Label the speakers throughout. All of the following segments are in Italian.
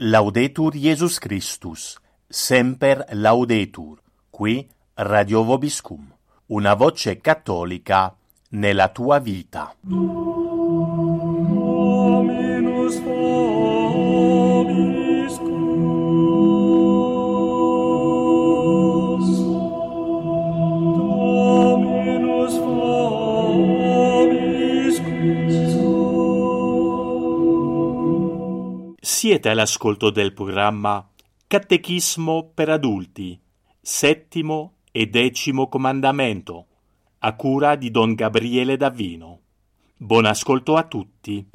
Speaker 1: Laudetur Jesus Christus, semper laudetur, qui radio vobiscum, una voce cattolica nella tua vita.
Speaker 2: Siete all'ascolto del programma Catechismo per adulti, settimo e decimo comandamento, a cura di Don Gabriele Davino. Buon ascolto a tutti.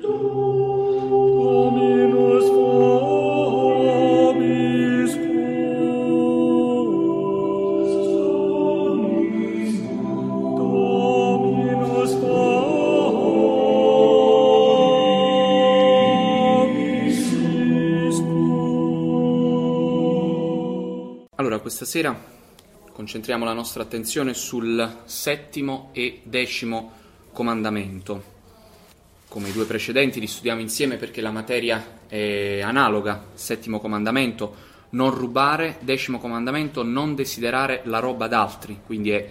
Speaker 3: Questa sera concentriamo la nostra attenzione sul settimo e decimo comandamento. Come i due precedenti li studiamo insieme perché la materia è analoga. Settimo comandamento, non rubare. Decimo comandamento, non desiderare la roba d'altri. Quindi è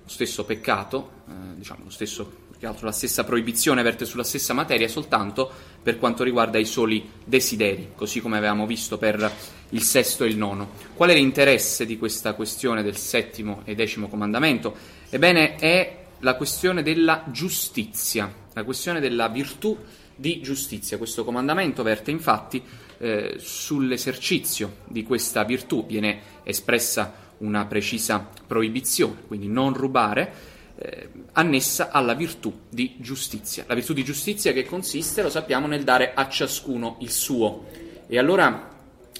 Speaker 3: lo stesso peccato, eh, diciamo lo stesso, che altro la stessa proibizione verte sulla stessa materia, soltanto per quanto riguarda i soli desideri, così come avevamo visto per il sesto e il nono. Qual è l'interesse di questa questione del settimo e decimo comandamento? Ebbene, è la questione della giustizia, la questione della virtù di giustizia. Questo comandamento verte infatti eh, sull'esercizio di questa virtù, viene espressa una precisa proibizione, quindi non rubare, eh, annessa alla virtù di giustizia. La virtù di giustizia che consiste, lo sappiamo, nel dare a ciascuno il suo. E allora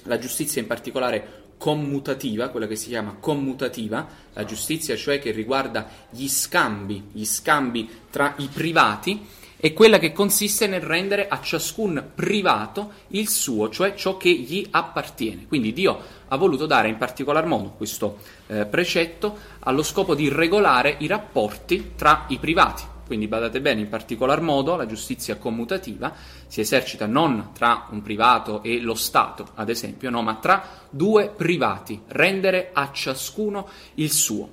Speaker 3: la giustizia in particolare commutativa, quella che si chiama commutativa, la giustizia cioè che riguarda gli scambi, gli scambi tra i privati, è quella che consiste nel rendere a ciascun privato il suo, cioè ciò che gli appartiene. Quindi Dio ha voluto dare in particolar modo questo eh, precetto allo scopo di regolare i rapporti tra i privati. Quindi badate bene, in particolar modo la giustizia commutativa si esercita non tra un privato e lo Stato, ad esempio, no, ma tra due privati, rendere a ciascuno il suo.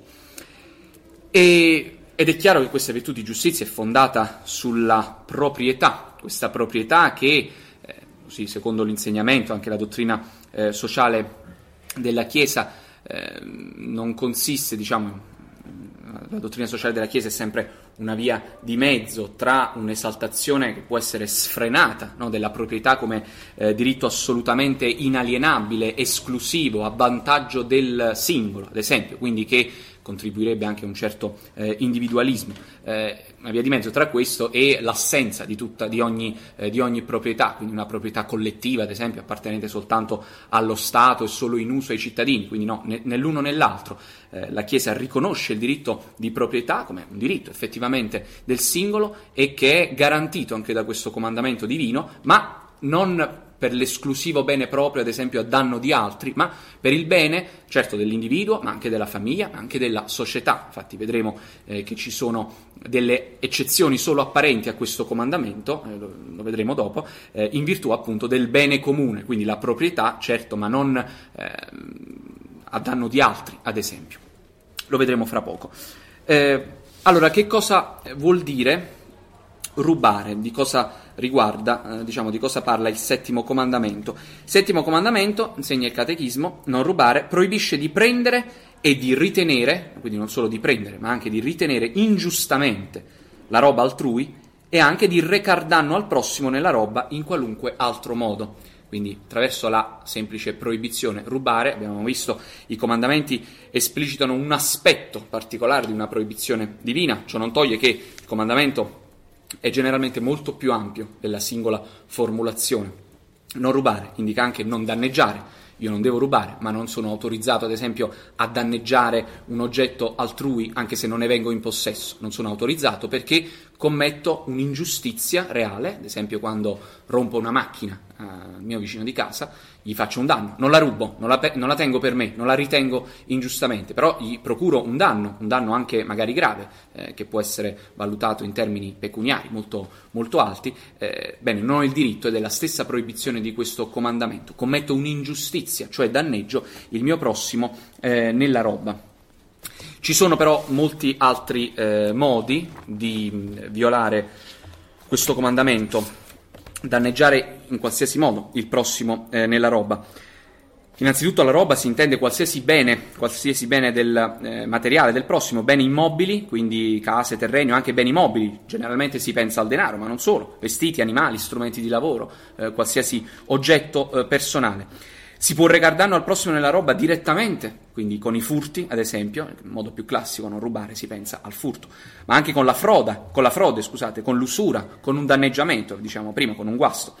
Speaker 3: E, ed è chiaro che questa virtù di giustizia è fondata sulla proprietà, questa proprietà che, eh, così, secondo l'insegnamento, anche la dottrina eh, sociale della Chiesa, eh, non consiste, diciamo, la dottrina sociale della Chiesa è sempre una via di mezzo tra un'esaltazione che può essere sfrenata no, della proprietà come eh, diritto assolutamente inalienabile, esclusivo, a vantaggio del singolo, ad esempio, quindi che contribuirebbe anche a un certo eh, individualismo. Eh, una via di mezzo tra questo e l'assenza di, tutta, di, ogni, eh, di, ogni, proprietà, quindi una proprietà collettiva, ad esempio, appartenente soltanto allo Stato e solo in uso ai cittadini, quindi no, né, né l'uno né l'altro. Eh, la Chiesa riconosce il diritto di proprietà come un diritto effettivamente del singolo e che è garantito anche da questo comandamento divino, ma non per l'esclusivo bene proprio, ad esempio a danno di altri, ma per il bene, certo, dell'individuo, ma anche della famiglia, ma anche della società. Infatti vedremo eh, che ci sono delle eccezioni solo apparenti a questo comandamento, eh, lo, vedremo dopo, eh, in virtù appunto del bene comune, quindi la proprietà, certo, ma non eh, a danno di altri, ad esempio. Lo vedremo fra poco. Eh, allora, che cosa vuol dire rubare? Di cosa riguarda, eh, diciamo, di cosa parla il settimo comandamento. Settimo comandamento, insegna il catechismo, non rubare, proibisce di prendere e di ritenere, quindi non solo di prendere, ma anche di ritenere ingiustamente la roba altrui e anche di recar danno al prossimo nella roba in qualunque altro modo. Quindi attraverso la semplice proibizione rubare, abbiamo visto i comandamenti esplicitano un aspetto particolare di una proibizione divina, ciò non toglie che il comandamento è generalmente molto più ampio della singola formulazione. Non rubare indica anche non danneggiare, io non devo rubare, ma non sono autorizzato ad esempio a danneggiare un oggetto altrui anche se non ne vengo in possesso, non sono autorizzato perché commetto un'ingiustizia reale, ad esempio quando rompo una macchina eh, al mio vicino di casa, gli faccio un danno, non la rubo, non la, pe- non la, tengo per me, non la ritengo ingiustamente, però gli procuro un danno, un danno anche magari grave, eh, che può essere valutato in termini pecuniari molto, molto alti, eh, bene, non ho il diritto ed è la stessa proibizione di questo comandamento, commetto un'ingiustizia, cioè danneggio il mio prossimo eh, nella roba. Ci sono però molti altri eh, modi di mh, violare questo comandamento, danneggiare in qualsiasi modo il prossimo eh, nella roba. Innanzitutto alla roba si intende qualsiasi bene, qualsiasi bene del eh, materiale del prossimo, beni immobili, quindi case, terreni o anche beni mobili, generalmente si pensa al denaro, ma non solo, vestiti, animali, strumenti di lavoro, eh, qualsiasi oggetto eh, personale. Si può recare danno al prossimo nella roba direttamente, quindi con i furti, ad esempio, in modo più classico, non rubare, si pensa al furto, ma anche con la froda, con la frode, scusate, con l'usura, con un danneggiamento, diciamo prima, con un guasto.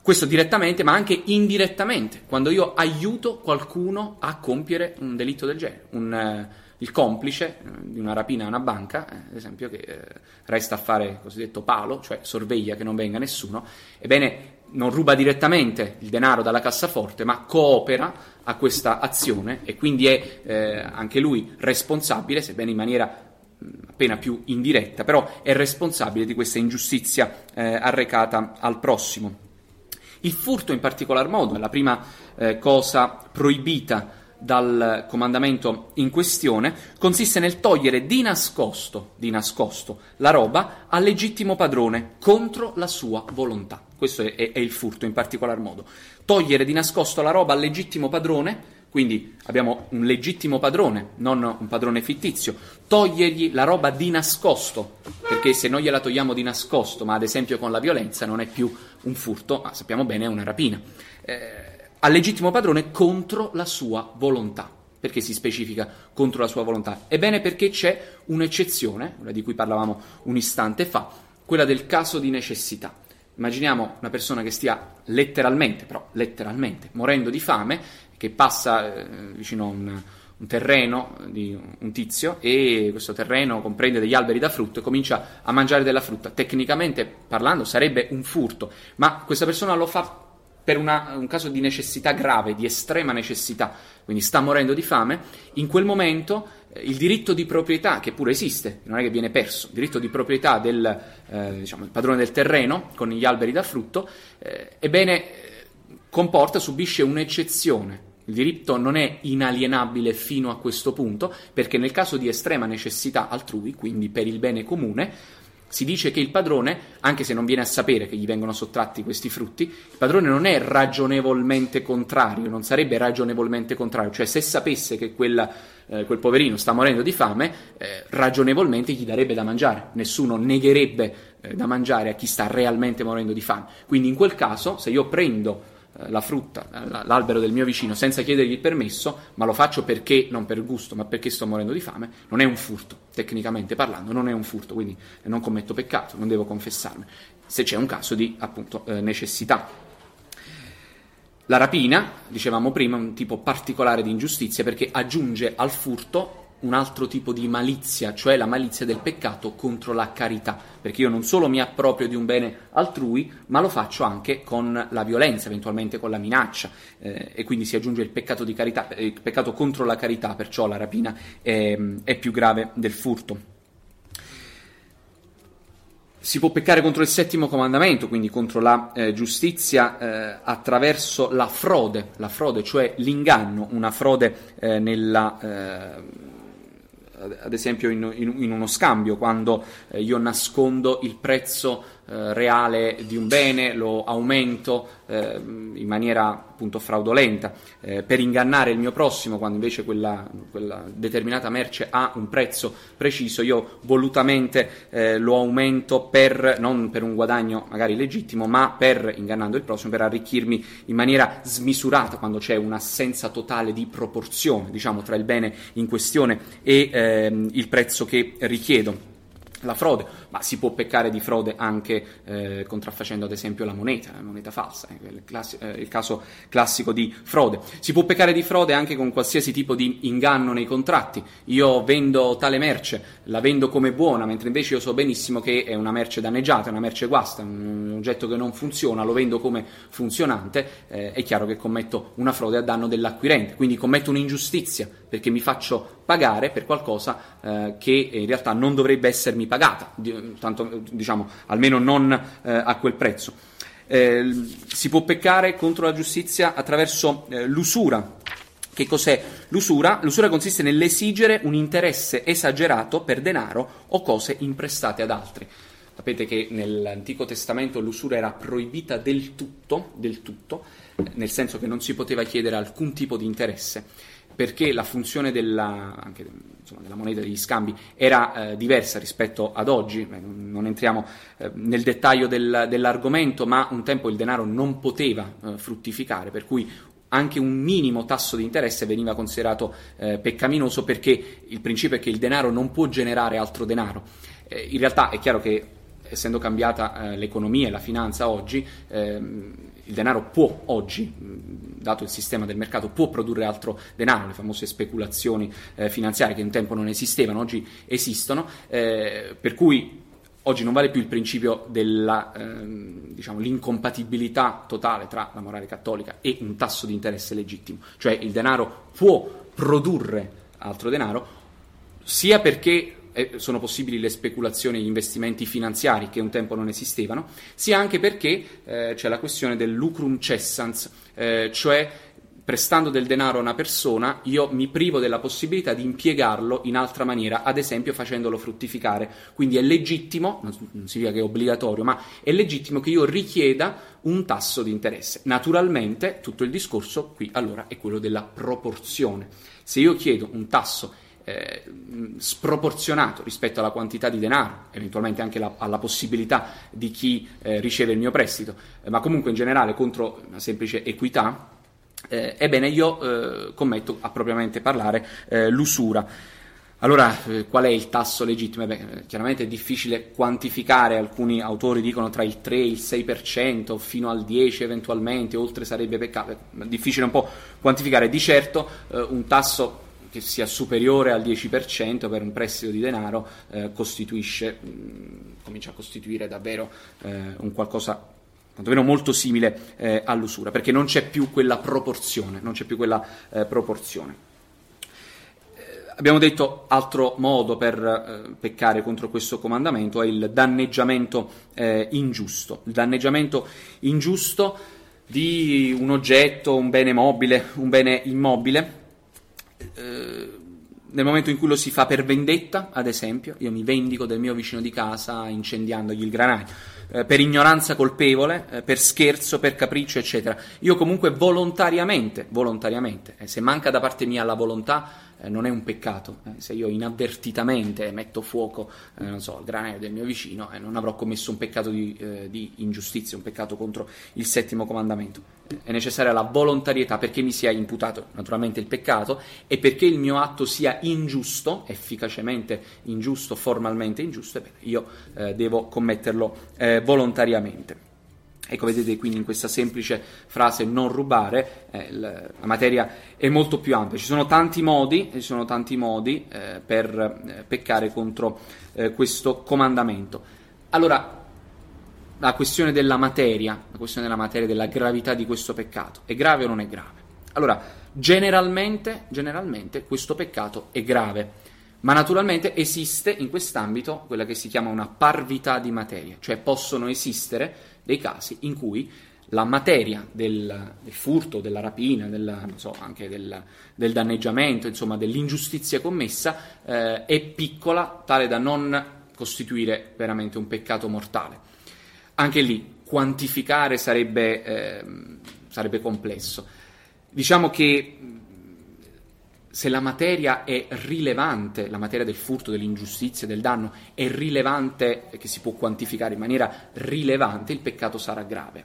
Speaker 3: Questo direttamente, ma anche indirettamente, quando io aiuto qualcuno a compiere un delitto del genere. Un, eh, il complice eh, di una rapina a una banca, eh, ad esempio, che eh, resta a fare il cosiddetto palo, cioè sorveglia che non venga nessuno, ebbene non ruba direttamente il denaro dalla cassaforte, ma coopera a questa azione e quindi è eh, anche lui responsabile, sebbene in maniera appena più indiretta, però è responsabile di questa ingiustizia eh, arrecata al prossimo. Il furto in particolar modo è la prima eh, cosa proibita dal comandamento in questione, consiste nel togliere di nascosto, di nascosto la roba al legittimo padrone contro la sua volontà. Questo è, è, è il furto in particolar modo. Togliere di nascosto la roba al legittimo padrone, quindi abbiamo un legittimo padrone, non un padrone fittizio, togliergli la roba di nascosto, perché se noi gliela togliamo di nascosto, ma ad esempio con la violenza, non è più un furto, ma sappiamo bene è una rapina. Eh, al legittimo padrone contro la sua volontà. Perché si specifica contro la sua volontà? Ebbene perché c'è un'eccezione, quella di cui parlavamo un istante fa, quella del caso di necessità. Immaginiamo una persona che stia letteralmente, però letteralmente, morendo di fame, che passa eh, vicino a un, un terreno di un tizio e questo terreno comprende degli alberi da frutto e comincia a mangiare della frutta. Tecnicamente parlando sarebbe un furto, ma questa persona lo fa per una, un caso di necessità grave, di estrema necessità, quindi sta morendo di fame, in quel momento eh, il diritto di proprietà, che pure esiste, non è che viene perso, il diritto di proprietà del eh, diciamo, padrone del terreno con gli alberi da frutto, eh, ebbene, comporta, subisce un'eccezione. Il diritto non è inalienabile fino a questo punto, perché nel caso di estrema necessità altrui, quindi per il bene comune, si dice che il padrone, anche se non viene a sapere che gli vengono sottratti questi frutti, il padrone non è ragionevolmente contrario, non sarebbe ragionevolmente contrario, cioè se sapesse che quel, eh, quel poverino sta morendo di fame, eh, ragionevolmente gli darebbe da mangiare, nessuno negherebbe eh, da mangiare a chi sta realmente morendo di fame. Quindi in quel caso, se io prendo la frutta, l'albero del mio vicino senza chiedergli il permesso, ma lo faccio perché, non per gusto, ma perché sto morendo di fame, non è un furto, tecnicamente parlando, non è un furto, quindi non commetto peccato, non devo confessarmi, se c'è un caso di appunto eh, necessità. La rapina, dicevamo prima, è un tipo particolare di ingiustizia perché aggiunge al furto un altro tipo di malizia, cioè la malizia del peccato contro la carità, perché io non solo mi approprio di un bene altrui, ma lo faccio anche con la violenza, eventualmente con la minaccia, eh, e quindi si aggiunge il peccato, carità, eh, il peccato contro la carità, perciò la rapina è, è più grave del furto. Si può peccare contro il settimo comandamento, quindi contro la eh, giustizia, eh, attraverso la frode, la frode, cioè l'inganno, una frode eh, nella eh, ad esempio in, in, in uno scambio, quando eh, io nascondo il prezzo eh, reale di un bene, lo aumento eh, in maniera appunto fraudolenta eh, per ingannare il mio prossimo, quando invece quella, quella, determinata merce ha un prezzo preciso, io volutamente eh, lo aumento per, non per un guadagno magari legittimo, ma per, ingannando il prossimo, per arricchirmi in maniera smisurata, quando c'è un'assenza totale di proporzione, diciamo, tra il bene in questione e ehm, il prezzo che richiedo. la frode, ma si può peccare di frode anche eh, contraffacendo ad esempio la moneta, la moneta falsa, eh, il, classi- eh, il, caso classico di frode. Si può peccare di frode anche con qualsiasi tipo di inganno nei contratti. Io vendo tale merce, la vendo come buona, mentre invece io so benissimo che è una merce danneggiata, una merce guasta, un oggetto che non funziona, lo vendo come funzionante, eh, è chiaro che commetto una frode a danno dell'acquirente, quindi commetto un'ingiustizia perché mi faccio pagare per qualcosa eh, che in realtà non dovrebbe essermi pagata, tanto, diciamo, almeno non eh, a quel prezzo. Eh, si può peccare contro la giustizia attraverso eh, l'usura. Che cos'è l'usura? L'usura consiste nell'esigere un interesse esagerato per denaro o cose imprestate ad altri. Sapete che nell'Antico Testamento l'usura era proibita del tutto, del tutto, nel senso che non si poteva chiedere alcun tipo di interesse perché la funzione della, anche, insomma, della moneta degli scambi era eh, diversa rispetto ad oggi, non entriamo eh, nel dettaglio del, dell'argomento, ma un tempo il denaro non poteva eh, fruttificare, per cui anche un minimo tasso di interesse veniva considerato eh, peccaminoso perché il principio è che il denaro non può generare altro denaro. Eh, in realtà è chiaro che essendo cambiata eh, l'economia e la finanza oggi, ehm, il denaro può oggi, dato il sistema del mercato, può produrre altro denaro, le famose speculazioni eh, finanziarie che un tempo non esistevano, oggi esistono, eh, per cui oggi non vale più il principio dell'incompatibilità ehm, diciamo, totale tra la morale cattolica e un tasso di interesse legittimo, cioè il denaro può produrre altro denaro, sia perché sono possibili le speculazioni e gli investimenti finanziari che un tempo non esistevano, sia anche perché eh, c'è la questione del lucrum cessans, eh, cioè prestando del denaro a una persona, io mi privo della possibilità di impiegarlo in altra maniera, ad esempio facendolo fruttificare. Quindi è legittimo, non significa che è obbligatorio, ma è legittimo che io richieda un tasso di interesse. Naturalmente tutto il discorso qui allora è quello della proporzione. Se io chiedo un tasso eh, sproporzionato rispetto alla quantità di denaro, eventualmente anche la, alla possibilità di chi eh, riceve il mio prestito, eh, ma comunque in generale contro una semplice equità, eh, ebbene io eh, commetto a propriamente parlare eh, l'usura. Allora, qual è il tasso legittimo? Beh, chiaramente è difficile quantificare, alcuni autori dicono tra il 3 e il 6%, fino al 10 eventualmente, oltre sarebbe peccato, è difficile un po' quantificare. Di certo un tasso che sia superiore al 10% per un prestito di denaro eh, costituisce, mh, mm, comincia a costituire davvero eh, un qualcosa quantomeno molto simile eh, all'usura, perché non c'è più quella proporzione, non c'è più quella eh, proporzione. Eh, abbiamo detto altro modo per eh, peccare contro questo comandamento è il danneggiamento ingiusto. Il danneggiamento ingiusto di un oggetto, un bene mobile, un bene immobile, eh, nel momento in cui lo si fa per vendetta, ad esempio, io mi vendico del mio vicino di casa incendiandogli il granaio, eh, per ignoranza colpevole, eh, per scherzo, per capriccio, eccetera. Io comunque volontariamente, volontariamente, eh, se manca da parte mia la volontà, eh, non è un peccato. Eh, se io inavvertitamente metto fuoco eh, so, al granaio del mio vicino, eh, non avrò commesso un peccato di, eh, di, ingiustizia, un peccato contro il settimo comandamento. È necessaria la volontarietà perché mi sia imputato naturalmente il peccato e perché il mio atto sia ingiusto, efficacemente ingiusto, formalmente ingiusto, beh, io devo commetterlo volontariamente. Ecco, vedete quindi in questa semplice frase non rubare, eh, la materia è molto più ampia. Ci sono tanti modi, sono tanti modi eh, per eh, peccare contro eh, questo comandamento. Allora, la questione della materia, la questione della materia, della gravità di questo peccato, è grave o non è grave? Allora, generalmente, generalmente questo peccato è grave. Ma naturalmente esiste in quest'ambito quella che si chiama una parvità di materia, cioè possono esistere dei casi in cui la materia del, del furto, della rapina, del, so, anche del, del, danneggiamento, insomma dell'ingiustizia commessa, eh, è piccola, tale da non costituire veramente un peccato mortale. Anche lì quantificare sarebbe, eh, sarebbe complesso. Diciamo che se la materia è rilevante, la materia del furto, dell'ingiustizia, del danno è rilevante, che si può quantificare in maniera rilevante, il peccato sarà grave.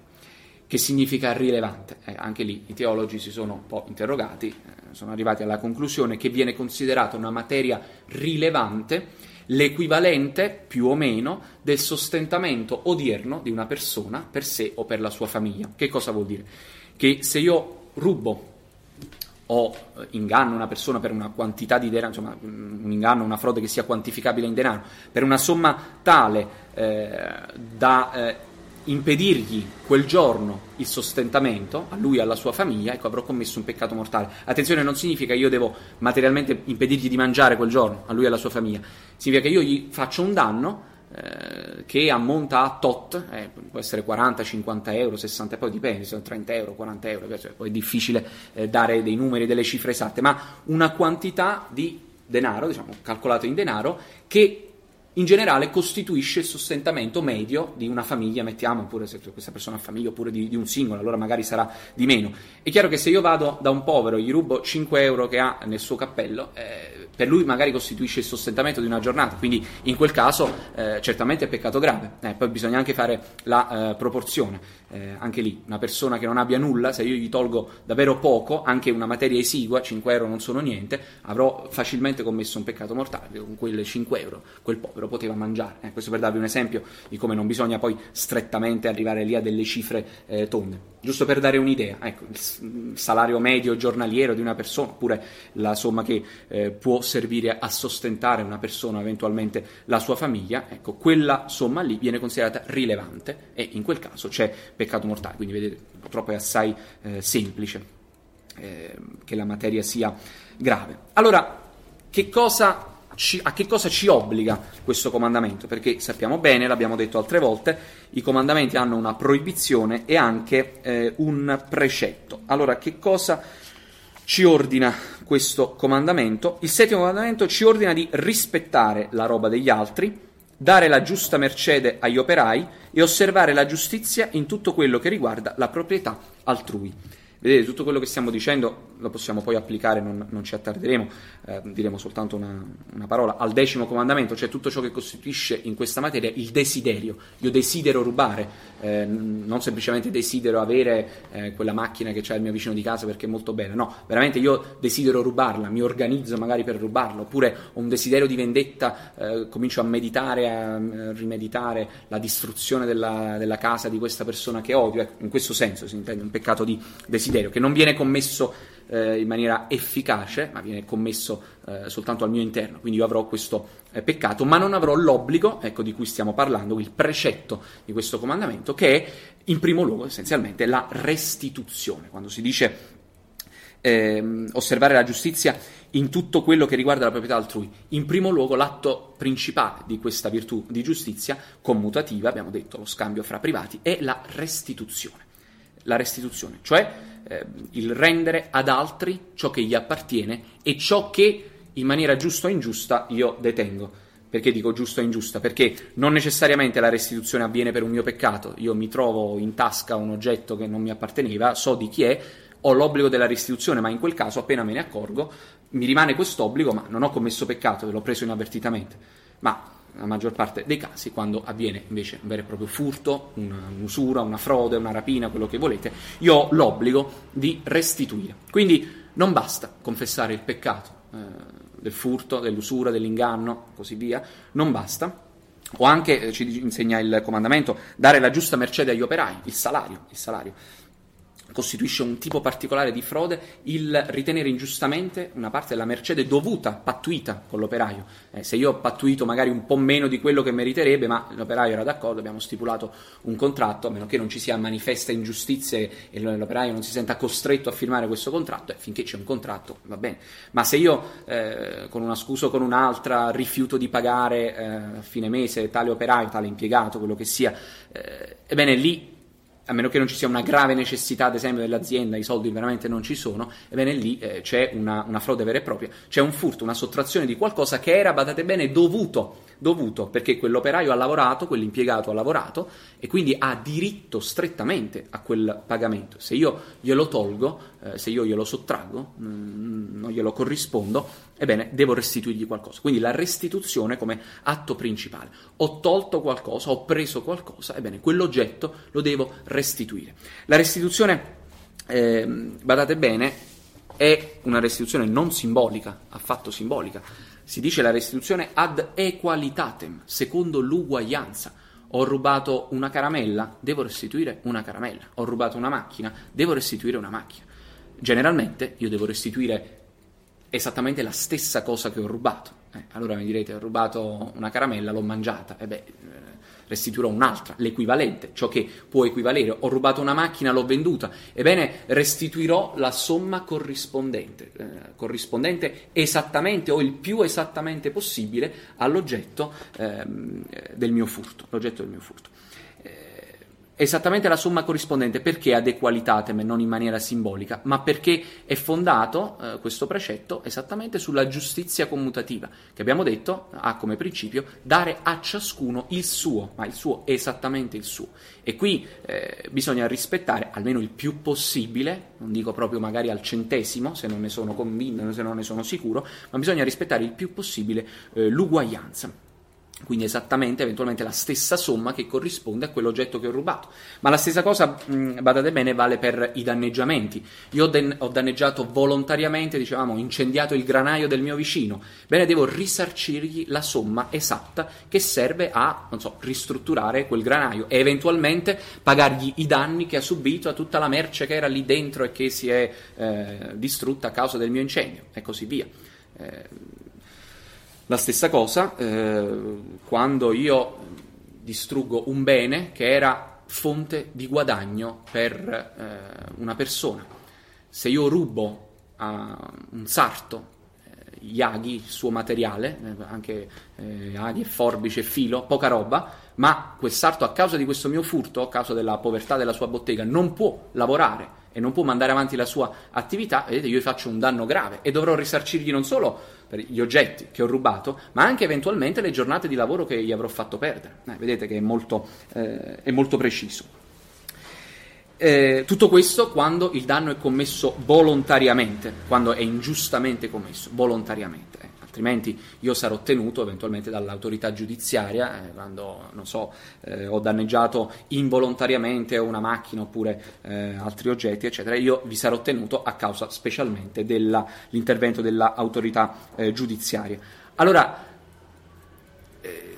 Speaker 3: Che significa rilevante? Eh, anche lì i teologi si sono un po' interrogati, eh, sono arrivati alla conclusione che viene considerata una materia rilevante l'equivalente più o meno del sostentamento odierno di una persona per sé o per la sua famiglia. Che cosa vuol dire? Che se io rubo o eh, inganno una persona per una quantità di denaro, insomma un inganno, una frode che sia quantificabile in denaro, per una somma tale eh, da eh, impedirgli quel giorno il sostentamento, a lui e alla sua famiglia, ecco avrò commesso un peccato mortale. Attenzione, non significa che io devo materialmente impedirgli di mangiare quel giorno, a lui e alla sua famiglia, significa che io gli faccio un danno eh, che ammonta a tot, eh, può essere 40, 50 euro, 60, poi dipende, sono 30 euro, 40 euro, cioè, poi è difficile eh, dare dei numeri, delle cifre esatte, ma una quantità di denaro, diciamo calcolato in denaro, che in generale costituisce il sostentamento medio di una famiglia, mettiamo, oppure se questa persona ha famiglia, oppure di, di, un singolo, allora magari sarà di meno. È chiaro che se io vado da un povero, gli rubo 5 euro che ha nel suo cappello, eh, per lui magari costituisce il sostentamento di una giornata, quindi in quel caso eh, certamente è peccato grave. Eh, poi bisogna anche fare la eh, proporzione. Eh, anche lì, una persona che non abbia nulla, se io gli tolgo davvero poco, anche una materia esigua, 5 euro non sono niente, avrò facilmente commesso un peccato mortale, con quelle 5 euro quel povero poteva mangiare. Eh, questo per darvi un esempio di come non bisogna poi strettamente arrivare lì a delle cifre eh, tonde. Giusto per dare un'idea, ecco, il salario medio giornaliero di una persona, oppure la somma che può servire a sostentare una persona, eventualmente la sua famiglia, ecco, quella somma lì viene considerata rilevante e in quel caso c'è peccato mortale, quindi vedete, purtroppo è assai eh, semplice eh, che la materia sia grave. Allora, che cosa ci, a che cosa ci obbliga questo comandamento? Perché sappiamo bene, l'abbiamo detto altre volte, i comandamenti hanno una proibizione e anche eh, un precetto. Allora, che cosa ci ordina questo comandamento? Il settimo comandamento ci ordina di rispettare la roba degli altri, dare la giusta mercede agli operai e osservare la giustizia in tutto quello che riguarda la proprietà altrui. Vedete, tutto quello che stiamo dicendo lo possiamo poi applicare, non, non ci attarderemo, eh, diremo soltanto una, una, parola, al decimo comandamento, cioè tutto ciò che costituisce in questa materia il desiderio. Io desidero rubare, eh, non semplicemente desidero avere eh, quella macchina che c'è il mio vicino di casa perché è molto bella, no, veramente io desidero rubarla, mi organizzo magari per rubarla, oppure ho un desiderio di vendetta, eh, comincio a meditare, a, a rimeditare la distruzione della, della, casa di questa persona che odio, ecco, in questo senso si intende un peccato di desiderio desiderio, che non viene commesso eh, in maniera efficace, ma viene commesso eh, soltanto al mio interno. Quindi io avrò questo eh, peccato, ma non avrò l'obbligo, ecco di cui stiamo parlando, il precetto di questo comandamento, che è in primo luogo essenzialmente la restituzione. Quando si dice ehm, osservare la giustizia in tutto quello che riguarda la proprietà altrui. In primo luogo l'atto principale di questa virtù di giustizia commutativa, abbiamo detto lo scambio fra privati, è la restituzione. La restituzione, cioè eh, il rendere ad altri ciò che gli appartiene e ciò che in maniera giusta o ingiusta io detengo. Perché dico giusta o ingiusta? Perché non necessariamente la restituzione avviene per un mio peccato. Io mi trovo in tasca un oggetto che non mi apparteneva, so di chi è, ho l'obbligo della restituzione, ma in quel caso, appena me ne accorgo, mi rimane quest'obbligo, ma non ho commesso peccato, l'ho preso inavvertitamente. Ma la maggior parte dei casi, quando avviene invece un vero e proprio furto, un'usura, una frode, una rapina, quello che volete, io ho l'obbligo di restituire. Quindi non basta confessare il peccato eh, del furto, dell'usura, dell'inganno, così via, non basta. O anche, eh, ci insegna il comandamento, dare la giusta mercede agli operai, il salario, il salario costituisce un tipo particolare di frode il ritenere ingiustamente una parte della mercede dovuta, pattuita con l'operaio. Eh, se io ho pattuito magari un po' meno di quello che meriterebbe, ma l'operaio era d'accordo, abbiamo stipulato un contratto, a meno che non ci sia manifesta ingiustizia e l'operaio non si senta costretto a firmare questo contratto, eh, finché c'è un contratto va bene. Ma se io eh, con una scusa o con un'altra rifiuto di pagare eh, a fine mese tale operaio, tale impiegato, quello che sia, eh, ebbene lì a meno che non ci sia una grave necessità, ad esempio, dell'azienda, i soldi veramente non ci sono, ebbene lì eh, c'è una, una, frode vera e propria, c'è un furto, una sottrazione di qualcosa che era, badate bene, dovuto, dovuto perché quell'operaio ha lavorato, quell'impiegato ha lavorato e quindi ha diritto strettamente a quel pagamento. Se io glielo tolgo, eh, se io glielo sottraggo, mh, mm, non glielo corrispondo, ebbene devo restituirgli qualcosa. Quindi la restituzione come atto principale. Ho tolto qualcosa, ho preso qualcosa, ebbene quell'oggetto lo devo restituire. La restituzione, eh, badate bene, è una restituzione non simbolica, affatto simbolica, Si dice la restituzione ad equalitatem, secondo l'uguaglianza. Ho rubato una caramella, devo restituire una caramella. Ho rubato una macchina, devo restituire una macchina. Generalmente io devo restituire esattamente la stessa cosa che ho rubato. Eh, allora mi direte, ho rubato una caramella, l'ho mangiata. E beh, eh, restituirò un'altra, l'equivalente, ciò che può equivalere. Ho rubato una macchina, l'ho venduta. Ebbene, restituirò la somma corrispondente, eh, corrispondente esattamente o il più esattamente possibile all'oggetto ehm, del mio furto. L'oggetto del mio furto esattamente la somma corrispondente perché ad equalitatem e non in maniera simbolica, ma perché è fondato eh, questo precetto esattamente sulla giustizia commutativa, che abbiamo detto ha come principio dare a ciascuno il suo, ma il suo esattamente il suo. E qui eh, bisogna rispettare almeno il più possibile, non dico proprio magari al centesimo, se non ne sono convinto, se non ne sono sicuro, ma bisogna rispettare il più possibile eh, l'uguaglianza quindi esattamente eventualmente la stessa somma che corrisponde a quell'oggetto che ho rubato. Ma la stessa cosa, mh, badate bene, vale per i danneggiamenti. Io ho, den- ho, danneggiato volontariamente, dicevamo, incendiato il granaio del mio vicino. Bene, devo risarcirgli la somma esatta che serve a, non so, ristrutturare quel granaio e eventualmente pagargli i danni che ha subito a tutta la merce che era lì dentro e che si è eh, distrutta a causa del mio incendio e così via. Eh, la stessa cosa eh, quando io distruggo un bene che era fonte di guadagno per eh, una persona. Se io rubo a un sarto eh, Yaghi, il suo materiale, eh, anche eh, Yaghi e forbice filo, poca roba, ma quel sarto a causa di questo mio furto, a causa della povertà della sua bottega, non può lavorare e non può mandare avanti la sua attività, vedete, io gli faccio un danno grave e dovrò risarcirgli non solo per gli oggetti che ho rubato, ma anche eventualmente le giornate di lavoro che gli avrò fatto perdere. Eh, vedete che è molto, eh, è molto preciso. Eh, tutto questo quando il danno è commesso volontariamente, quando è ingiustamente commesso volontariamente altrimenti io sarò tenuto eventualmente dall'autorità giudiziaria eh, quando, so, eh, ho danneggiato involontariamente una macchina oppure eh, altri oggetti, eccetera, io vi sarò tenuto a causa specialmente dell'intervento dell'autorità eh, giudiziaria. Allora, eh,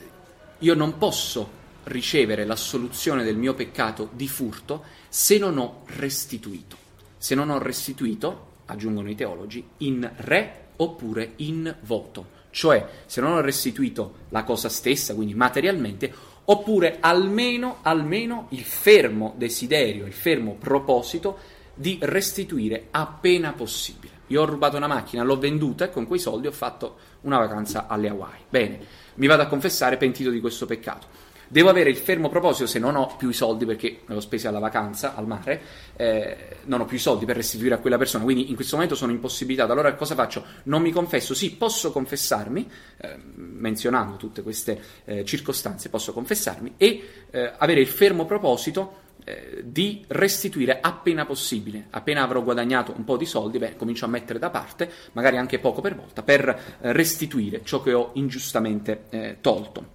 Speaker 3: io non posso ricevere l'assoluzione del mio peccato di furto se non ho restituito. Se non ho restituito, aggiungono i teologi, in re oppure in voto, cioè se non ho restituito la cosa stessa, quindi materialmente, oppure almeno, almeno il fermo desiderio, il fermo proposito di restituire appena possibile. Io ho rubato una macchina, l'ho venduta e con quei soldi ho fatto una vacanza alle Hawaii. Bene, mi vado a confessare pentito di questo peccato. Devo avere il fermo proposito, se non ho più i soldi perché me l'ho spesi alla vacanza, al mare, eh, non ho più i soldi per restituire a quella persona, quindi in questo momento sono impossibilitato. Allora cosa faccio? Non mi confesso, sì, posso confessarmi, eh, menzionando tutte queste eh, circostanze, posso confessarmi e eh, avere il fermo proposito eh, di restituire appena possibile, appena avrò guadagnato un po' di soldi, beh, comincio a mettere da parte, magari anche poco per volta, per eh, restituire ciò che ho ingiustamente tolto.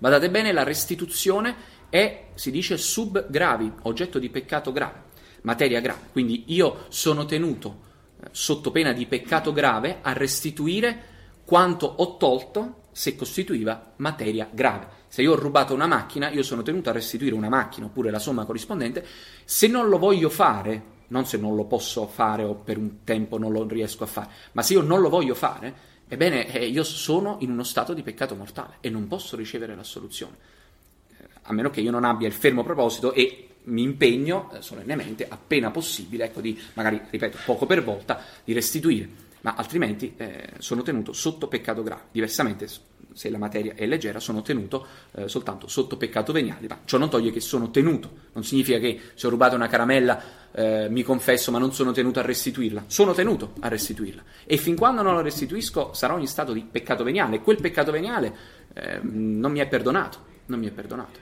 Speaker 3: Badate bene, la restituzione è, si dice, sub gravi, oggetto di peccato grave, materia grave. Quindi io sono tenuto, eh, sotto pena di peccato grave, a restituire quanto ho tolto se costituiva materia grave. Se io ho rubato una macchina, io sono tenuto a restituire una macchina oppure la somma corrispondente. Se non lo voglio fare, non se non lo posso fare o per un tempo non lo riesco a fare, ma se io non lo voglio fare, Ebbene, eh, io sono in uno stato di peccato mortale e non posso ricevere l'assoluzione, eh, a meno che io non abbia il fermo proposito e mi impegno eh, solennemente, appena possibile, ecco, di magari, ripeto, poco per volta, di restituire, ma altrimenti eh, sono tenuto sotto peccato grave. Diversamente, se la materia è leggera, sono tenuto eh, soltanto sotto peccato veniale, ma ciò non toglie che sono tenuto, non significa che se ho rubato una caramella eh, mi confesso ma non sono tenuto a restituirla, sono tenuto a restituirla. E fin quando non la restituisco sarò in stato di peccato veniale. E quel peccato veniale eh, non mi è perdonato, non mi è perdonato.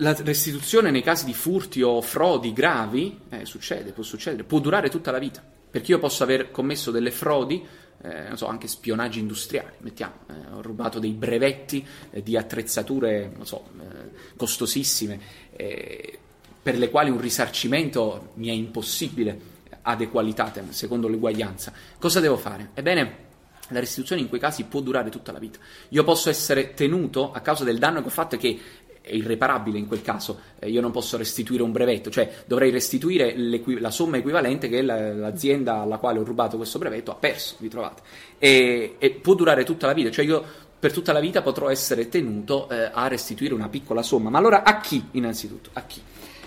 Speaker 3: La restituzione nei casi di furti o frodi gravi, eh, succede, può succedere, può durare tutta la vita, perché io posso aver commesso delle frodi eh, so, anche spionaggi industriali, mettiamo, eh, ho rubato dei brevetti eh, di attrezzature, so, eh, costosissime, eh, per le quali un risarcimento mi è impossibile adequalitate, secondo l'uguaglianza. Cosa devo fare? Ebbene, la restituzione in quei casi può durare tutta la vita. Io posso essere tenuto a causa del danno che ho fatto e che è irreparabile in quel caso, eh, io non posso restituire un brevetto, cioè dovrei restituire la somma equivalente che la, l'azienda alla quale ho rubato questo brevetto ha perso, vi trovate. E, e, può durare tutta la vita, cioè io per tutta la vita potrò essere tenuto eh, a restituire una piccola somma, ma allora a chi innanzitutto? A chi?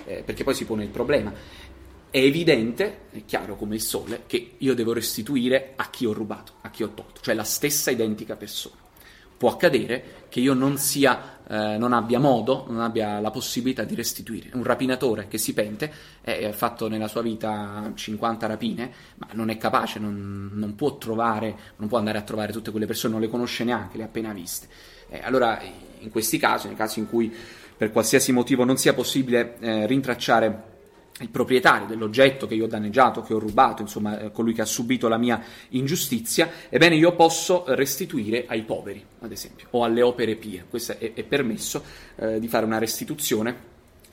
Speaker 3: Eh, perché poi si pone il problema. È evidente, è chiaro come il sole, che io devo restituire a chi ho rubato, a chi ho tolto, cioè la stessa identica persona può accadere che io non, sia, eh, non abbia modo, non abbia la possibilità di restituire. Un rapinatore che si pente, eh, ha fatto nella sua vita 50 rapine, ma non è capace, non, non, può trovare, non può andare a trovare tutte quelle persone, non le conosce neanche, le ha appena viste. Eh, allora, in questi casi, nei casi in cui per qualsiasi motivo non sia possibile eh, rintracciare il proprietario dell'oggetto che io ho danneggiato, che ho rubato, insomma eh, colui che ha subito la mia ingiustizia, ebbene io posso restituire ai poveri, ad esempio, o alle opere pie. Questo è, è permesso eh, di fare una restituzione.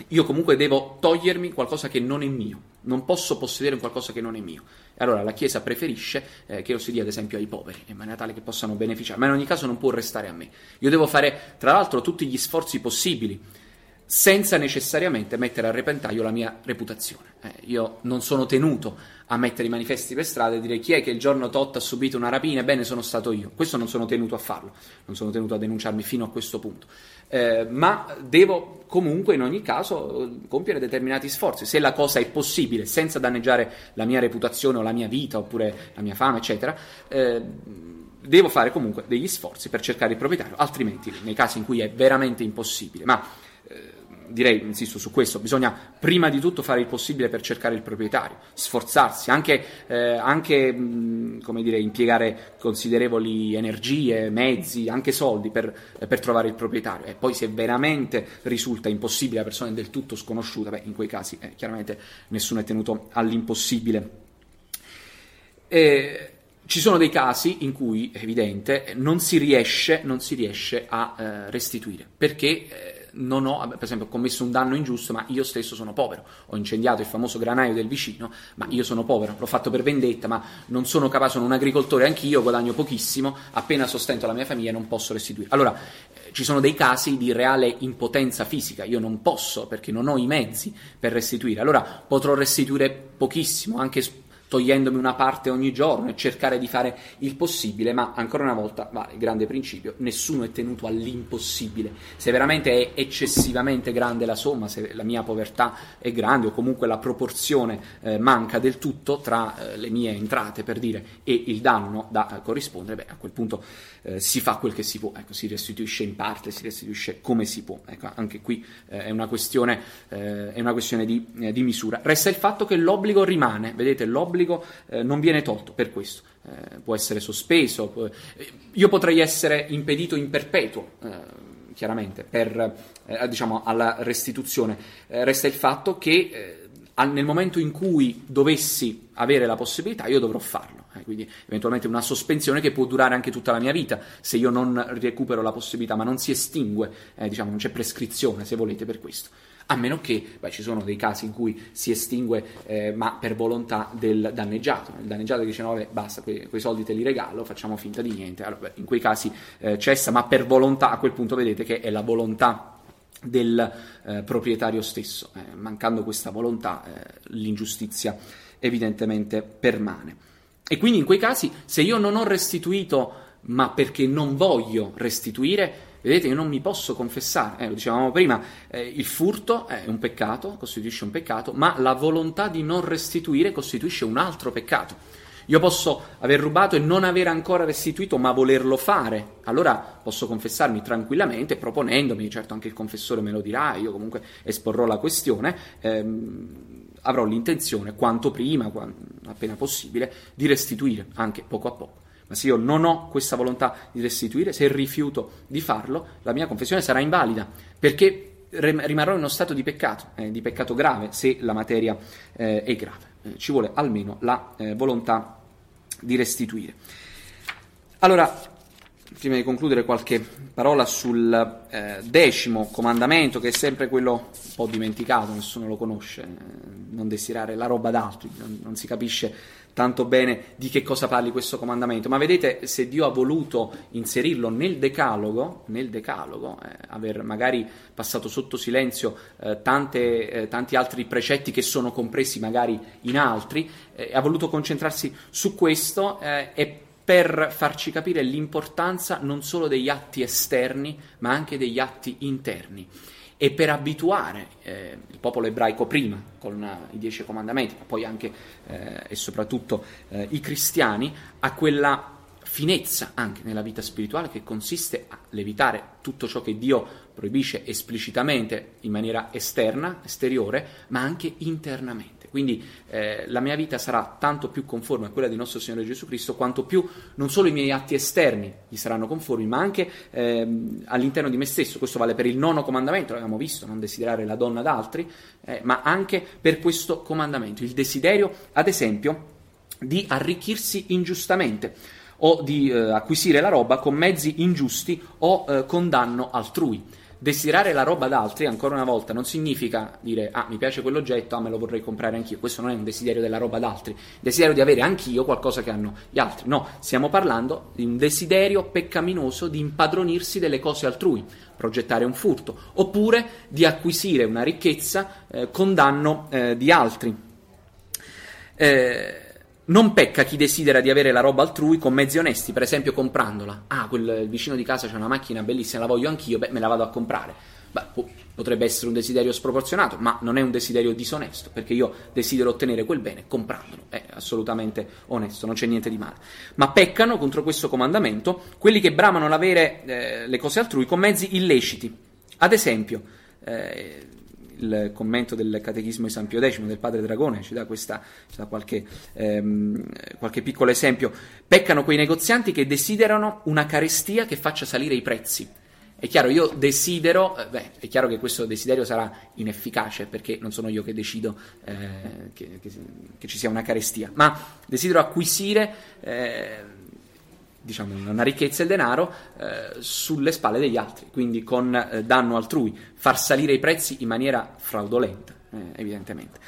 Speaker 3: Io comunque devo togliermi qualcosa che non è mio, non posso possedere qualcosa che non è mio. E allora la Chiesa preferisce eh, che lo si dia ad esempio ai poveri, in maniera tale che possano beneficiare, ma in ogni caso non può restare a me. Io devo fare, tra l'altro, tutti gli sforzi possibili senza necessariamente mettere a repentaglio la mia reputazione. Eh, io non sono tenuto a mettere i manifesti per strada e dire chi è che il giorno tot ha subito una rapina, ebbene sono stato io. Questo non sono tenuto a farlo, non sono tenuto a denunciarmi fino a questo punto. Eh, ma devo comunque in ogni caso compiere determinati sforzi. Se la cosa è possibile senza danneggiare la mia reputazione o la mia vita oppure la mia fama, eccetera, eh, devo fare comunque degli sforzi per cercare il proprietario, altrimenti nei casi in cui è veramente impossibile. Ma direi, insisto su questo, bisogna prima di tutto fare il possibile per cercare il proprietario, sforzarsi, anche, eh, anche dire, impiegare considerevoli energie, mezzi, anche soldi per, eh, per, trovare il proprietario. E poi se veramente risulta impossibile, la persona è del tutto sconosciuta, beh, in quei casi eh, chiaramente nessuno è tenuto all'impossibile. E, ci sono dei casi in cui, è evidente, non si riesce, non si riesce a eh, restituire, perché eh, non ho, per esempio, commesso un danno ingiusto, ma io stesso sono povero. Ho incendiato il famoso granaio del vicino, ma io sono povero. L'ho fatto per vendetta, ma non sono capace, sono un agricoltore anch'io, guadagno pochissimo, appena sostento la mia famiglia non posso restituire. Allora, eh, ci sono dei casi di reale impotenza fisica, io non posso perché non ho i mezzi per restituire. Allora, potrò restituire pochissimo, anche togliendomi una parte ogni giorno e cercare di fare il possibile, ma ancora una volta vale il grande principio, nessuno è tenuto all'impossibile. Se veramente è eccessivamente grande la somma, se la mia povertà è grande o comunque la proporzione eh, manca del tutto tra eh, le mie entrate, per dire, e il danno da corrispondere, beh, a quel punto eh, si fa quel che si può, ecco, si restituisce in parte, si restituisce come si può. Ecco, anche qui eh, è una questione, eh, è una questione di, eh, di misura. Resta il fatto che l'obbligo rimane, vedete, l'obbligo l'obbligo eh, non viene tolto per questo, eh, può essere sospeso, può... Eh, io potrei essere impedito in perpetuo eh, chiaramente, per, eh, diciamo, alla restituzione. Resta il fatto che nel momento in cui dovessi avere la possibilità, io dovrò farlo. Eh, quindi eventualmente una sospensione che può durare anche tutta la mia vita se io non recupero la possibilità, ma non si estingue, eh, diciamo, non c'è prescrizione se volete per questo a meno che beh, ci sono dei casi in cui si estingue eh, ma per volontà del danneggiato. Il danneggiato dice no, vabbè, basta, quei, quei, soldi te li regalo, facciamo finta di niente. Allora, beh, in quei casi eh, cessa, ma per volontà, a quel punto vedete che è la volontà del eh, proprietario stesso. Eh, mancando questa volontà, eh, l'ingiustizia evidentemente permane. E quindi in quei casi, se io non ho restituito, ma perché non voglio restituire, Vedete, io non mi posso confessare, eh, lo dicevamo prima, eh, il furto è un peccato, costituisce un peccato, ma la volontà di non restituire costituisce un altro peccato. Io posso aver rubato e non aver ancora restituito, ma volerlo fare. Allora posso confessarmi tranquillamente, proponendomi, certo anche il confessore me lo dirà, io comunque esporrò la questione, ehm, avrò l'intenzione, quanto prima, appena possibile, di restituire, anche poco a poco. Ma se io non ho questa volontà di restituire, se rifiuto di farlo, la mia confessione sarà invalida, perché rimarrò in uno stato di peccato, eh, di peccato grave, se la materia eh, è grave. Eh, ci vuole almeno la eh, volontà di restituire. Allora, prima di concludere, qualche parola sul eh, decimo comandamento, che è sempre quello un po' dimenticato, nessuno lo conosce, eh, non desirare la roba d'altri, non, non si capisce tanto bene di che cosa parli questo comandamento, ma vedete se Dio ha voluto inserirlo nel decalogo, nel decalogo eh, aver magari passato sotto silenzio eh, tante, eh, tanti altri precetti che sono compresi magari in altri, eh, ha voluto concentrarsi su questo e eh, per farci capire l'importanza non solo degli atti esterni, ma anche degli atti interni e per abituare eh, il popolo ebraico prima con uh, i dieci comandamenti, ma poi anche eh, e soprattutto eh, i cristiani a quella finezza anche nella vita spirituale che consiste a levitare tutto ciò che Dio proibisce esplicitamente in maniera esterna, esteriore, ma anche internamente. Quindi eh, la mia vita sarà tanto più conforme a quella di nostro Signore Gesù Cristo, quanto più non solo i miei atti esterni gli saranno conformi, ma anche eh, all'interno di me stesso. Questo vale per il nono comandamento, l'abbiamo visto, non desiderare la donna d'altri, eh, ma anche per questo comandamento, il desiderio, ad esempio, di arricchirsi ingiustamente o di eh, acquisire la roba con mezzi ingiusti o eh, con danno altrui. Desirare la roba d'altri, ancora una volta, non significa dire ah mi piace quell'oggetto, ah me lo vorrei comprare anch'io. Questo non è un desiderio della roba d'altri, il desiderio di avere anch'io qualcosa che hanno gli altri. No, stiamo parlando di un desiderio peccaminoso di impadronirsi delle cose altrui, progettare un furto, oppure di acquisire una ricchezza eh, con danno eh, di altri. Eh, non pecca chi desidera di avere la roba altrui con mezzi onesti, per esempio comprandola. Ah, quel vicino di casa c'ha una macchina bellissima, la voglio anch'io, beh, me la vado a comprare. Beh, potrebbe essere un desiderio sproporzionato, ma non è un desiderio disonesto, perché io desidero ottenere quel bene comprandolo. È assolutamente onesto, non c'è niente di male. Ma peccano contro questo comandamento quelli che bramano l'avere eh, le cose altrui con mezzi illeciti. Ad esempio, eh, il commento del Catechismo di San Pio X del padre Dragone ci dà, questa, ci dà qualche, ehm, qualche piccolo esempio. Peccano quei negozianti che desiderano una carestia che faccia salire i prezzi. È chiaro, io desidero, eh, beh, è chiaro che questo desiderio sarà inefficace perché non sono io che decido eh, che, che, che, ci sia una carestia, ma desidero acquisire eh, diciamo, una ricchezza e denaro eh, sulle spalle degli altri, quindi con eh, danno altrui, far salire i prezzi in maniera fraudolenta, eh, evidentemente.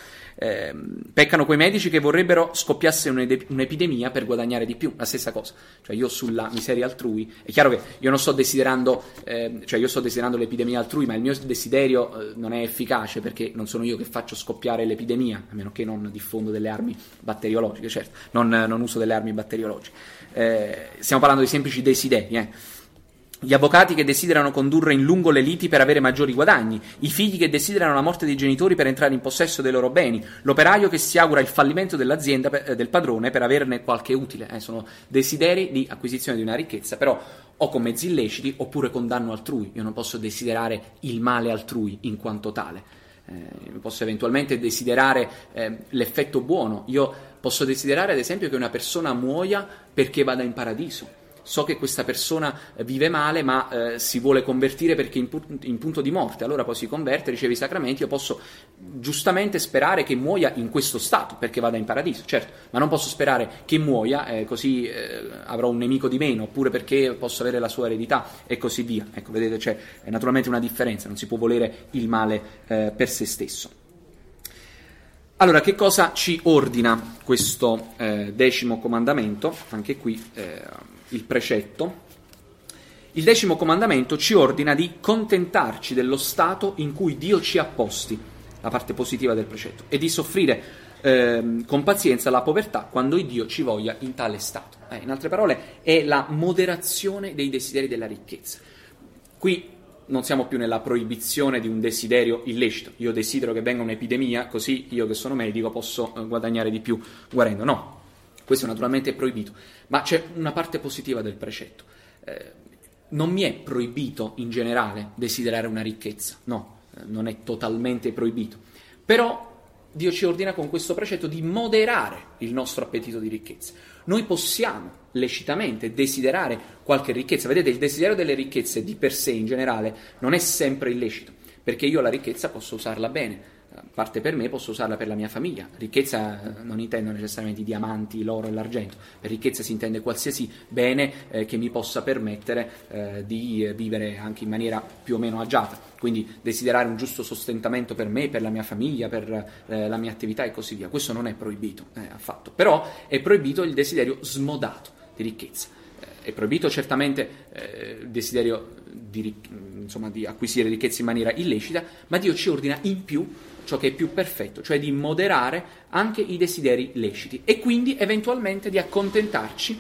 Speaker 3: Eh, peccano quei medici che vorrebbero scoppiasse un'epidemia per guadagnare di più, la stessa cosa. Cioè io sulla miseria altrui, è chiaro che io non sto desiderando, eh, cioè io sto desiderando l'epidemia altrui, ma il mio desiderio eh, non è efficace perché non sono io che faccio scoppiare l'epidemia, a meno che non diffondo delle armi batteriologiche, certo, non, non uso delle armi batteriologiche. Eh, stiamo parlando di semplici desideri, eh gli avvocati che desiderano condurre in lungo le liti per avere maggiori guadagni, i figli che desiderano la morte dei genitori per entrare in possesso dei loro beni, l'operaio che si augura il fallimento dell'azienda eh, del padrone per averne qualche utile. Eh, sono desideri di acquisizione di una ricchezza, però o con mezzi illeciti oppure con danno altrui. Io non posso desiderare il male altrui in quanto tale. Eh, posso eventualmente desiderare eh, l'effetto buono. Io posso desiderare, ad esempio, che una persona muoia perché vada in paradiso so che questa persona eh, vive male ma eh, si vuole convertire perché in, pu- in, punto di morte, allora poi si converte, riceve i sacramenti, io posso giustamente sperare che muoia in questo stato perché vada in paradiso, certo, ma non posso sperare che muoia eh, così eh, avrò un nemico di meno, oppure perché posso avere la sua eredità e così via. Ecco, vedete, c'è naturalmente una differenza, non si può volere il male eh, per se stesso. Allora, che cosa ci ordina questo eh, decimo comandamento? Anche qui il precetto, il decimo comandamento ci ordina di contentarci dello stato in cui Dio ci ha posti, la parte positiva del precetto, e di soffrire eh, con pazienza la povertà quando Dio ci voglia in tale stato. Eh, in altre parole, è la moderazione dei desideri della ricchezza. Qui non siamo più nella proibizione di un desiderio illecito. Io desidero che venga un'epidemia, così io che sono medico posso eh, guadagnare di più guarendo. No, questo naturalmente è proibito, ma c'è una parte positiva del precetto. Eh, non mi è proibito in generale desiderare una ricchezza, no, eh, non è totalmente proibito. Però Dio ci ordina con questo precetto di moderare il nostro appetito di ricchezza. Noi possiamo lecitamente desiderare qualche ricchezza. Vedete, il desiderio delle ricchezze di per sé in generale non è sempre illecito, perché io la ricchezza posso usarla bene. Parte per me, posso usarla per la mia famiglia. Ricchezza eh, non intendo necessariamente i diamanti, l'oro e l'argento, per ricchezza si intende qualsiasi bene eh, che mi possa permettere eh, di eh, vivere anche in maniera più o meno agiata. Quindi desiderare un giusto sostentamento per me, per la mia famiglia, per eh, la mia attività e così via. Questo non è proibito eh, affatto, però è proibito il desiderio smodato di ricchezza. È proibito certamente il desiderio di, insomma, di acquisire ricchezza in maniera illecita, ma Dio ci ordina in più ciò che è più perfetto, cioè di moderare anche i desideri leciti e quindi eventualmente di accontentarci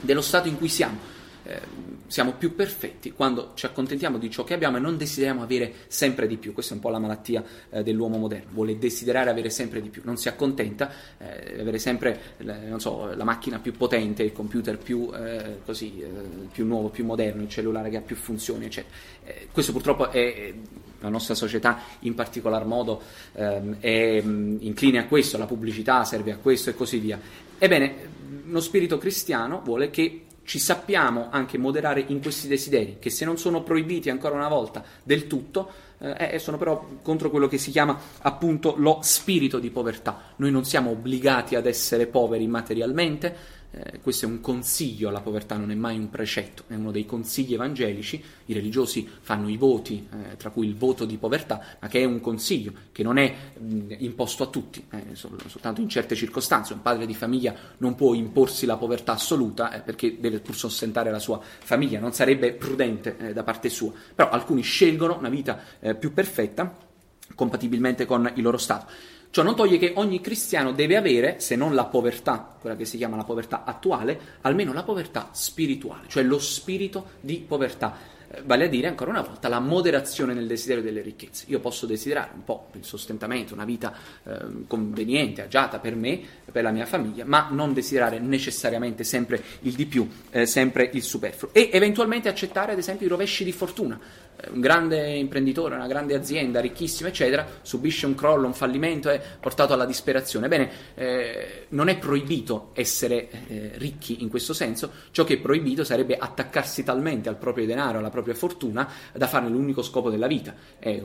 Speaker 3: dello stato in cui siamo. Eh, siamo più perfetti quando ci accontentiamo di ciò che abbiamo e non desideriamo avere sempre di più. Questa è un po' la malattia eh, dell'uomo moderno, vuole desiderare avere sempre di più, non si accontenta eh, avere sempre so, la macchina più potente, il computer più, eh, così, eh, più nuovo, più moderno, il cellulare che ha più funzioni, eccetera. Eh, questo purtroppo è la nostra società in particolar modo ehm, è mh, incline a questo, la pubblicità serve a questo e così via. Ebbene, uno spirito cristiano vuole che ci sappiamo anche moderare in questi desideri, che se non sono proibiti ancora una volta del tutto, eh, sono però contro quello che si chiama appunto lo spirito di povertà. Noi non siamo obbligati ad essere poveri materialmente, eh, questo è un consiglio, la povertà non è mai un precetto, è uno dei consigli evangelici, i religiosi fanno i voti, eh, tra cui il voto di povertà, ma che è un consiglio, che non è mh, imposto a tutti, eh, sol- soltanto in certe circostanze. Un padre di famiglia non può imporsi la povertà assoluta eh, perché deve pur sostentare la sua famiglia, non sarebbe prudente eh, da parte sua, però alcuni scelgono una vita più perfetta compatibilmente con il loro stato. Ciò non toglie che ogni cristiano deve avere, se non la povertà, quella che si chiama la povertà attuale, almeno la povertà spirituale, cioè lo spirito di povertà vale a dire ancora una volta la moderazione nel desiderio delle ricchezze. Io posso desiderare un po' il sostentamento, una vita eh, conveniente, agiata per me, per la mia famiglia, ma non desiderare necessariamente sempre il di più, eh, sempre il superfluo. E eventualmente accettare ad esempio i rovesci di fortuna. Eh, un grande imprenditore, una grande azienda, ricchissima, eccetera, subisce un crollo, un fallimento, è portato alla disperazione. Bene, eh, non è proibito essere eh, ricchi in questo senso, ciò che è proibito sarebbe attaccarsi talmente al proprio denaro, alla propria fortuna, da farne l'unico scopo della vita. È, eh,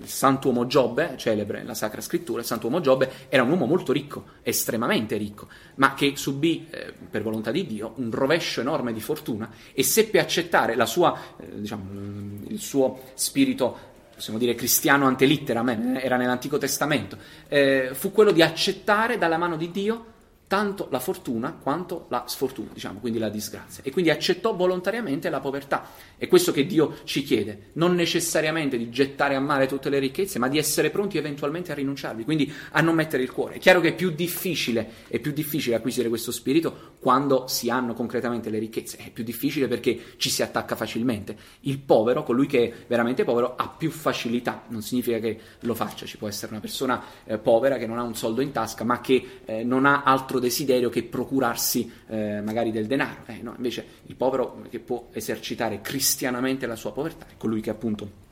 Speaker 3: il santuomo Giobbe, celebre la Sacra Scrittura, il santuomo Giobbe era un uomo molto ricco, estremamente ricco, ma che subì, eh, per volontà di Dio, un rovescio enorme di fortuna e seppe accettare la sua, eh, diciamo, il suo spirito possiamo dire cristiano ante litteram, eh, era nell'Antico Testamento, eh, fu quello di accettare dalla mano di Dio tanto la fortuna quanto la sfortuna, diciamo, quindi la disgrazia. E quindi accettò volontariamente la povertà. È questo che Dio ci chiede, non necessariamente di gettare a mare tutte le ricchezze, ma di essere pronti eventualmente a rinunciarvi, quindi a non mettere il cuore. È chiaro che è più difficile, è più difficile acquisire questo spirito quando si hanno concretamente le ricchezze, è più difficile perché ci si attacca facilmente. Il povero, colui che è veramente povero, ha più facilità, non significa che lo faccia, ci può essere una persona eh, povera che non ha un soldo in tasca, ma che eh, non ha altro altro desiderio che procurarsi eh, magari del denaro. Eh, no, invece il povero che può esercitare cristianamente la sua povertà è colui che appunto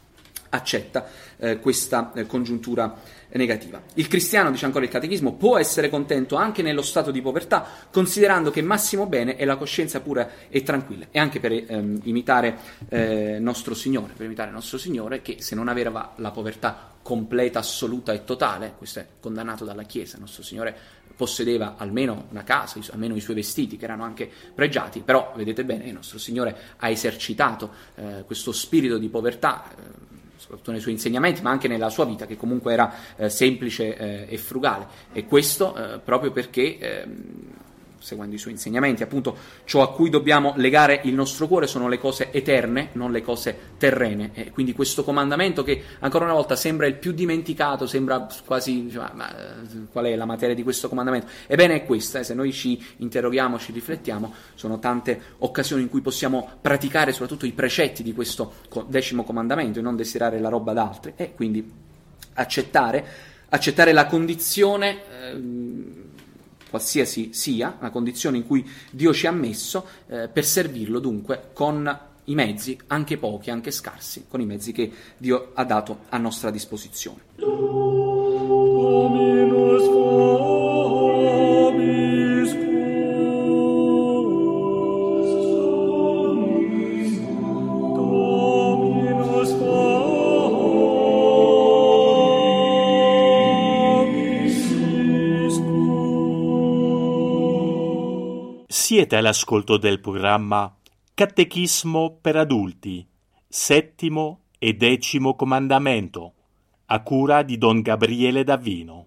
Speaker 3: accetta eh, questa eh, congiuntura negativa. Il cristiano, dice ancora il catechismo, può essere contento anche nello stato di povertà, considerando che massimo bene è la coscienza pura e tranquilla, e anche per ehm, imitare eh, nostro Signore, per imitare nostro Signore che se non aveva la povertà completa, assoluta e totale, questo è condannato dalla Chiesa, nostro Signore possedeva almeno una casa, almeno i suoi vestiti che erano anche pregiati, però vedete bene, il nostro Signore ha esercitato eh, questo spirito di povertà. Soprattutto nei suoi insegnamenti, ma anche nella sua vita, che comunque era eh, semplice eh, e frugale. E questo eh, proprio perché ehm, seguendo i suoi insegnamenti. Appunto, ciò a cui dobbiamo legare il nostro cuore sono le cose eterne, non le cose terrene. E quindi questo comandamento che ancora una volta sembra il più dimenticato, sembra quasi cioè, ma, qual è la materia di questo comandamento? Ebbene è questa, eh, se noi ci interroghiamo, ci riflettiamo, sono tante occasioni in cui possiamo praticare soprattutto i precetti di questo decimo comandamento e non desiderare la roba d'altri e quindi accettare, accettare la condizione eh, qualsiasi sia, la condizione in cui Dio ci ha messo, eh, per servirlo dunque con i mezzi, anche pochi, anche scarsi, con i mezzi che Dio ha dato a nostra disposizione.
Speaker 2: Siete all'ascolto del programma Catechismo per adulti, settimo e decimo comandamento, a cura di Don Gabriele Davino.